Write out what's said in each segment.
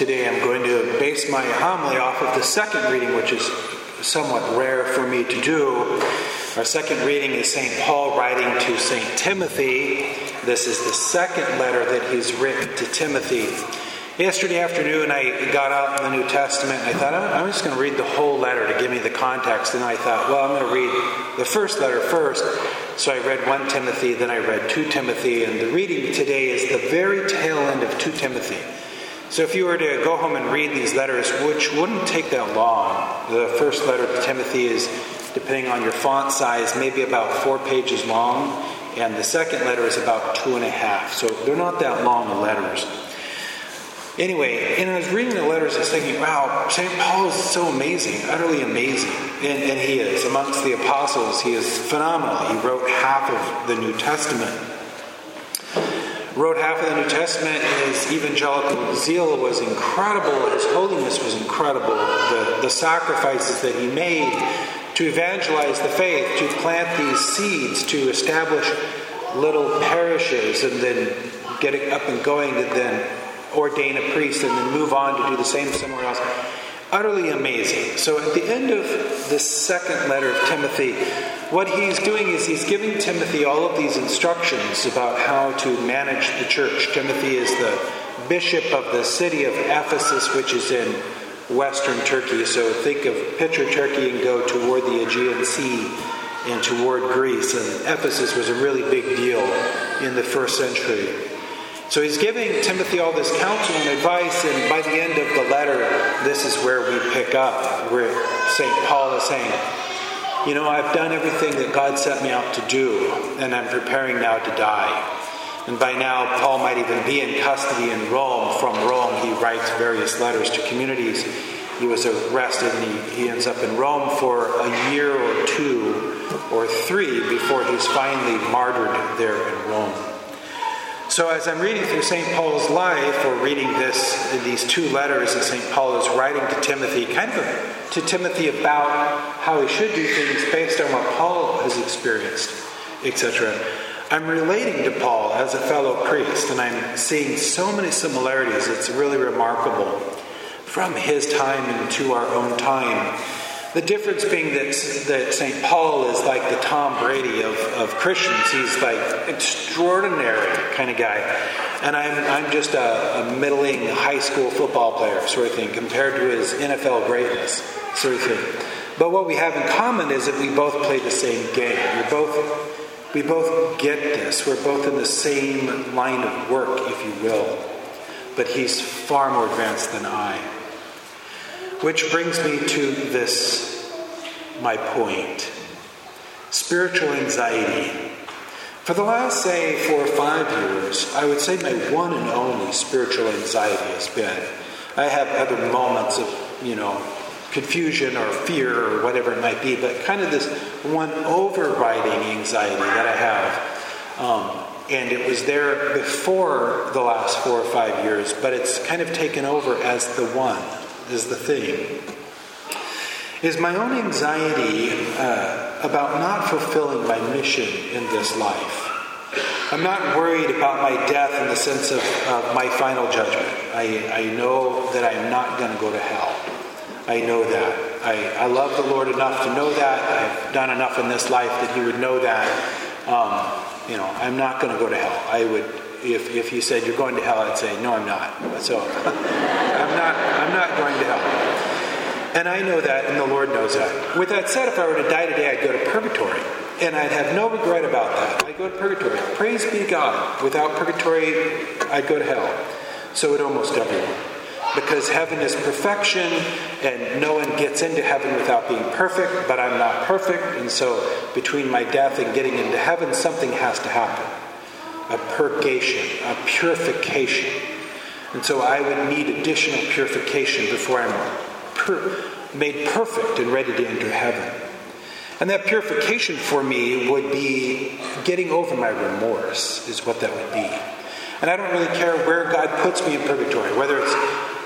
Today I'm going to base my homily off of the second reading, which is somewhat rare for me to do. Our second reading is St. Paul writing to St. Timothy. This is the second letter that he's written to Timothy. Yesterday afternoon, I got out in the New Testament and I thought, I'm just going to read the whole letter to give me the context. And I thought, well, I'm going to read the first letter first. So I read 1 Timothy, then I read 2 Timothy, and the reading today is the very tail end of 2 Timothy. So if you were to go home and read these letters, which wouldn't take that long, the first letter to Timothy is depending on your font size, maybe about four pages long, and the second letter is about two and a half. So they're not that long letters. Anyway, and I was reading the letters, I was thinking, wow, St. Paul is so amazing, utterly amazing. And, and he is. Amongst the apostles, he is phenomenal. He wrote half of the New Testament. Wrote half of the New Testament. His evangelical zeal was incredible. His holiness was incredible. The, the sacrifices that he made to evangelize the faith, to plant these seeds, to establish little parishes, and then get it up and going, and then ordain a priest, and then move on to do the same somewhere else. Utterly amazing. So at the end of this second letter of Timothy, what he's doing is he's giving Timothy all of these instructions about how to manage the church. Timothy is the bishop of the city of Ephesus, which is in western Turkey. So think of picture Turkey and go toward the Aegean Sea and toward Greece. And Ephesus was a really big deal in the first century. So he's giving Timothy all this counsel and advice, and by the end of the letter, this is where we pick up, where St. Paul is saying, You know, I've done everything that God set me out to do, and I'm preparing now to die. And by now, Paul might even be in custody in Rome. From Rome, he writes various letters to communities. He was arrested and he, he ends up in Rome for a year or two or three before he's finally martyred there in Rome. So, as I'm reading through St. Paul's life, or reading this, these two letters that St. Paul is writing to Timothy, kind of to Timothy about how he should do things based on what Paul has experienced, etc. I'm relating to Paul as a fellow priest, and I'm seeing so many similarities. It's really remarkable from his time into our own time. The difference being that, that St. Paul is like the Tom Brady of, of Christians. He's like extraordinary kind of guy. And I'm, I'm just a, a middling high school football player sort of thing compared to his NFL greatness sort of thing. But what we have in common is that we both play the same game. We're both we both get this. We're both in the same line of work, if you will. But he's far more advanced than I. Which brings me to this, my point spiritual anxiety. For the last, say, four or five years, I would say my one and only spiritual anxiety has been. I have other moments of, you know, confusion or fear or whatever it might be, but kind of this one overriding anxiety that I have. Um, and it was there before the last four or five years, but it's kind of taken over as the one, as the thing. Is my own anxiety uh, about not fulfilling my mission in this life. I'm not worried about my death in the sense of, my final judgment. I, I know that I am not going to go to hell. I know that. I, I love the Lord enough to know that. I've done enough in this life that He would know that. Um, you know, I'm not going to go to hell. I would, if, if you said you're going to hell, I'd say no, I'm not. So I'm not. I'm not going to hell. And I know that, and the Lord knows that. With that said, if I were to die today, I'd go to purgatory. And I'd have no regret about that. I'd go to purgatory. Praise be God. Without purgatory, I'd go to hell. So would almost everyone because heaven is perfection and no one gets into heaven without being perfect, but I'm not perfect, and so between my death and getting into heaven, something has to happen a purgation, a purification. And so I would need additional purification before I'm per- made perfect and ready to enter heaven. And that purification for me would be getting over my remorse, is what that would be. And I don't really care where God puts me in purgatory, whether it's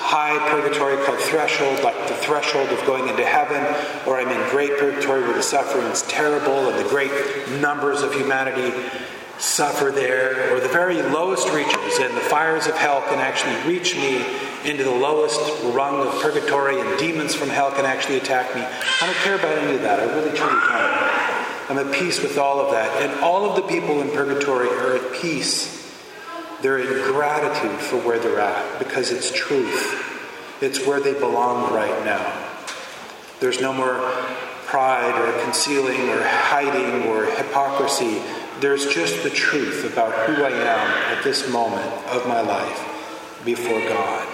high purgatory called threshold, like the threshold of going into heaven, or I'm in great purgatory where the suffering is terrible and the great numbers of humanity suffer there, or the very lowest reaches and the fires of hell can actually reach me into the lowest rung of purgatory and demons from hell can actually attack me. I don't care about any of that. I really truly don't. I'm at peace with all of that. And all of the people in purgatory are at peace. They're in gratitude for where they're at because it's truth. It's where they belong right now. There's no more pride or concealing or hiding or hypocrisy. There's just the truth about who I am at this moment of my life before God.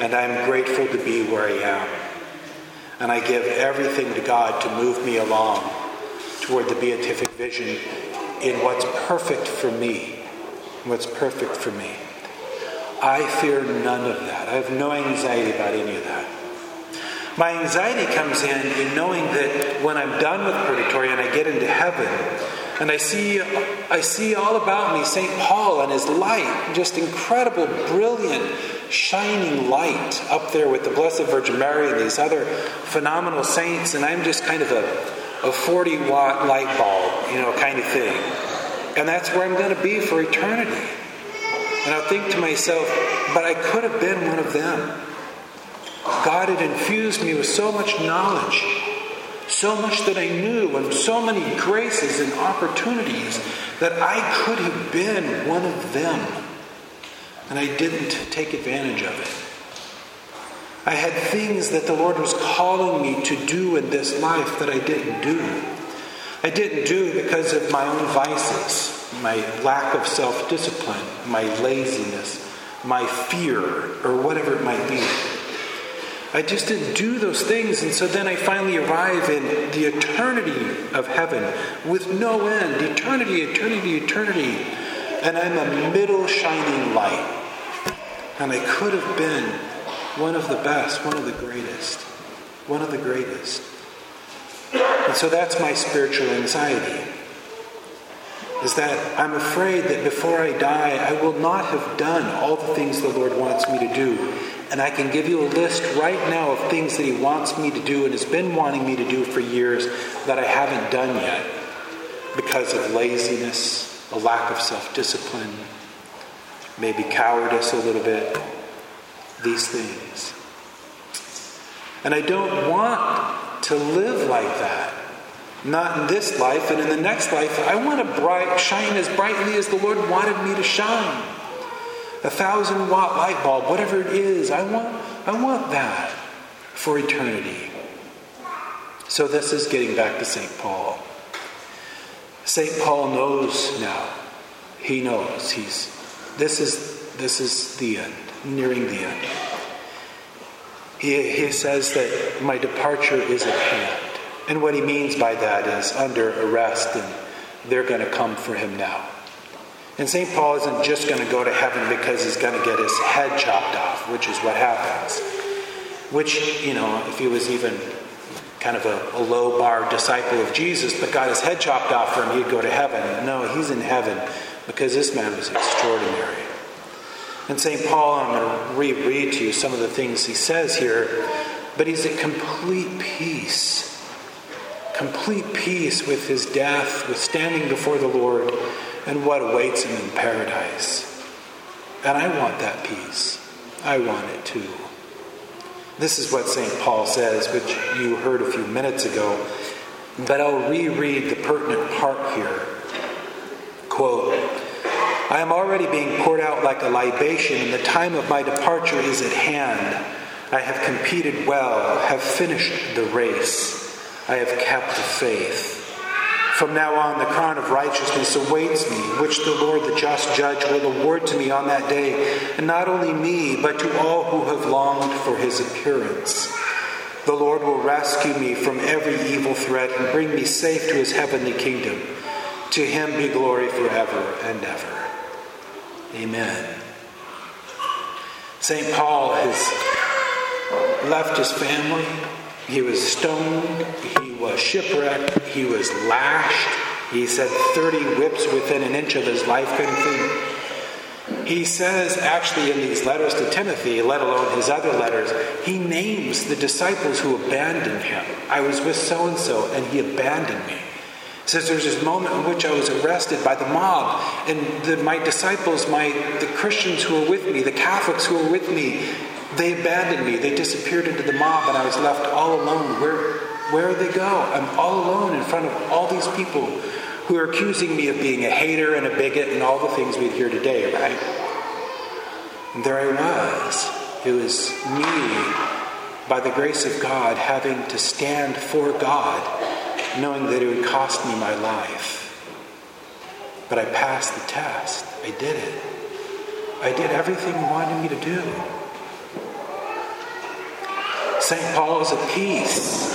And I'm grateful to be where I am. And I give everything to God to move me along toward the beatific vision in what's perfect for me. What's perfect for me. I fear none of that. I have no anxiety about any of that. My anxiety comes in in knowing that when I'm done with purgatory and I get into heaven, and I see, I see all about me St. Paul and his light, just incredible, brilliant, shining light up there with the Blessed Virgin Mary and these other phenomenal saints, and I'm just kind of a, a 40 watt light bulb, you know, kind of thing. And that's where I'm going to be for eternity. And I'll think to myself, but I could have been one of them. God had infused me with so much knowledge, so much that I knew, and so many graces and opportunities that I could have been one of them. And I didn't take advantage of it. I had things that the Lord was calling me to do in this life that I didn't do. I didn't do because of my own vices, my lack of self discipline, my laziness, my fear, or whatever it might be. I just didn't do those things. And so then I finally arrive in the eternity of heaven with no end eternity, eternity, eternity. And I'm a middle shining light. And I could have been one of the best, one of the greatest, one of the greatest. And so that's my spiritual anxiety. Is that I'm afraid that before I die, I will not have done all the things the Lord wants me to do and I can give you a list right now of things that He wants me to do and has been wanting me to do for years that I haven't done yet because of laziness, a lack of self discipline, maybe cowardice a little bit, these things. And I don't want to live like that. Not in this life, and in the next life, I want to bright, shine as brightly as the Lord wanted me to shine a thousand watt light bulb, whatever it is. I want, I want that for eternity. So this is getting back to St. Paul. St. Paul knows now. He knows. He's this is this is the end, nearing the end. He, he says that my departure is at hand. And what he means by that is under arrest and they're going to come for him now. And St. Paul isn't just going to go to heaven because he's going to get his head chopped off, which is what happens. Which, you know, if he was even kind of a, a, low bar disciple of Jesus, but got his head chopped off for him, he'd go to heaven. No, he's in heaven because this man was extraordinary. And St. Paul, I'm going to reread to you some of the things he says here, but he's at complete peace. Complete peace with his death, with standing before the Lord and what awaits him in paradise. And I want that peace. I want it too. This is what St. Paul says, which you heard a few minutes ago, but I'll reread the pertinent part here. Quote, I am already being poured out like a libation, and the time of my departure is at hand. I have competed well, have finished the race, I have kept the faith. From now on, the crown of righteousness awaits me, which the Lord, the just judge, will award to me on that day, and not only me, but to all who have longed for his appearance. The Lord will rescue me from every evil threat and bring me safe to his heavenly kingdom. To him be glory forever and ever. Amen. St. Paul has left his family. He was stoned. He was shipwrecked, he was lashed. He said 30 whips within an inch of his life of thing. He says, actually, in these letters to Timothy, let alone his other letters, he names the disciples who abandoned him. I was with so and so, and he abandoned me. It says there's this moment in which I was arrested by the mob, and the, my disciples, my the Christians who were with me, the Catholics who were with me, they abandoned me. They disappeared into the mob, and I was left all alone. Where where they go? I'm all alone in front of all these people who are accusing me of being a hater and a bigot and all the things we'd hear today, right? And there I was. It was me, by the grace of God, having to stand for God, knowing that it would cost me my life. But I passed the test. I did it. I did everything He wanted me to do. St. Paul is a peace,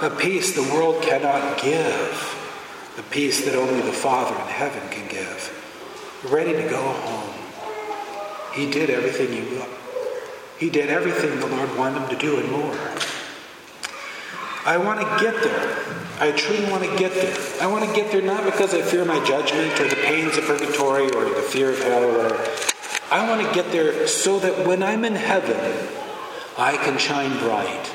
a peace the world cannot give the peace that only the Father in heaven can give. Ready to go home. He did everything he He did everything the Lord wanted him to do and more. I want to get there. I truly want to get there. I want to get there not because I fear my judgment or the pains of purgatory or the fear of hell or whatever. I want to get there so that when I'm in heaven, I can shine bright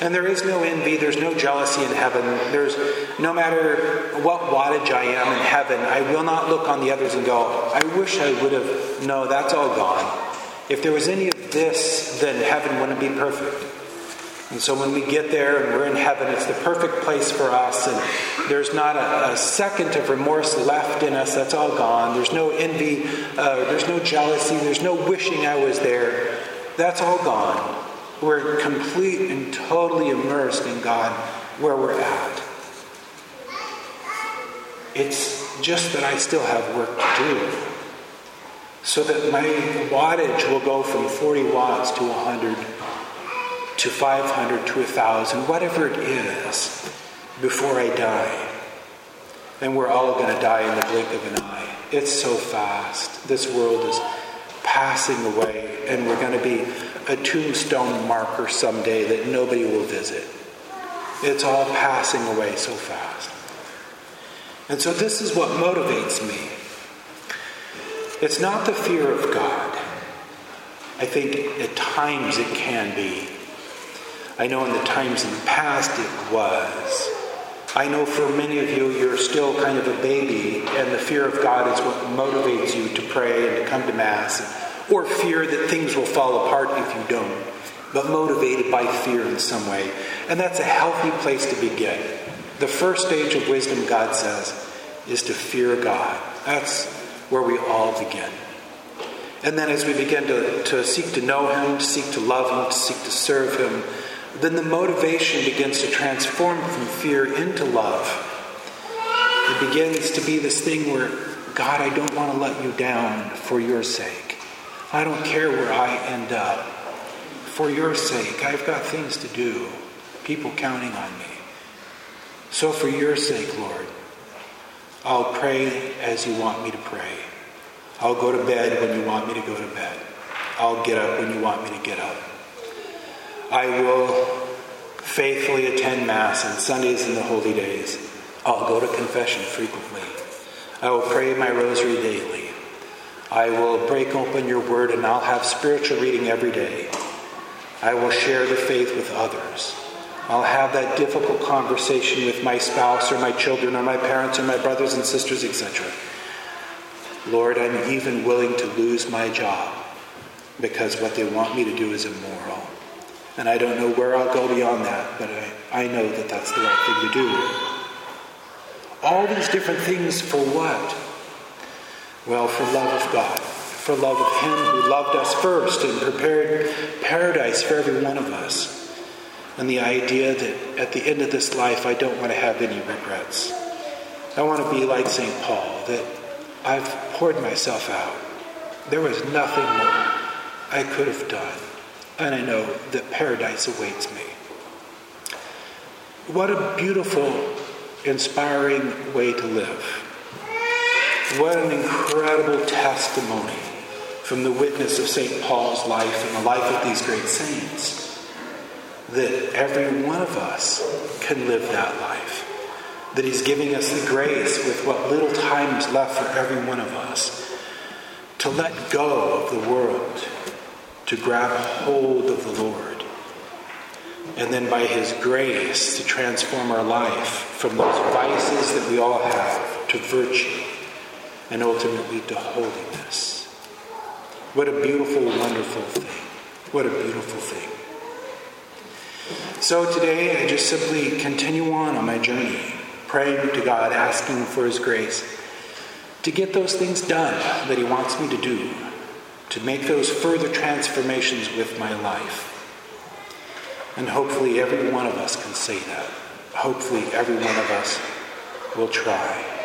and there is no envy, there's no jealousy in heaven. There's no matter what wattage I am in heaven, I will not look on the others and go, I wish I would have. No, that's all gone. If there was any of this, then heaven wouldn't be perfect. And so when we get there and we're in heaven, it's the perfect place for us. And there's not a, a second of remorse left in us. That's all gone. There's no envy. Uh, there's no jealousy. There's no wishing I was there. That's all gone. We're complete and totally immersed in God where we're at. It's just that I still have work to do. So that my wattage will go from 40 watts to 100 to 500 to 1,000, whatever it is, before I die. And we're all going to die in the blink of an eye. It's so fast. This world is passing away, and we're going to be a tombstone marker someday that nobody will visit. It's all passing away so fast. And so, this is what motivates me. It's not the fear of God. I think at times it can be. I know in the times in the past it was. I know for many of you, you're still kind of a baby, and the fear of God is what motivates you to pray and to come to Mass or fear that things will fall apart if you don't, but motivated by fear in some way. And that's a healthy place to begin. The first stage of wisdom, God says, is to fear God. That's where we all begin. And then as we begin to, to seek to know Him, to seek to love Him, to seek to serve Him, then the motivation begins to transform from fear into love. It begins to be this thing where, God, I don't want to let you down for your sake. I don't care where I end up. For your sake, I've got things to do, people counting on me. So, for your sake, Lord, I'll pray as you want me to pray. I'll go to bed when you want me to go to bed. I'll get up when you want me to get up. I will faithfully attend Mass on Sundays and the holy days. I'll go to confession frequently. I will pray my rosary daily. I will break open your word and I'll have spiritual reading every day. I will share the faith with others. I'll have that difficult conversation with my spouse or my children or my parents or my brothers and sisters, etc. Lord, I'm even willing to lose my job because what they want me to do is immoral. And I don't know where I'll go beyond that, but I, I know that that's the right thing to do. All these different things for what? Well, for love of God, for love of Him who loved us first and prepared paradise for every one of us. And the idea that at the end of this life, I don't want to have any regrets. I want to be like St. Paul, that I've poured myself out. There was nothing more I could have done. And I know that paradise awaits me. What a beautiful, inspiring way to live. What an incredible testimony from the witness of St. Paul's life and the life of these great saints that every one of us can live that life. That he's giving us the grace with what little time is left for every one of us to let go of the world, to grab hold of the Lord, and then by His grace to transform our life from those vices that we all have to virtue and ultimately to holiness. What a beautiful, wonderful thing. What a beautiful thing. So today I just simply continue on on my journey, praying to God, asking for His grace to get those things done that He wants me to do, to make those further transformations with my life. And hopefully, every one of us can say that. Hopefully, every one of us will try.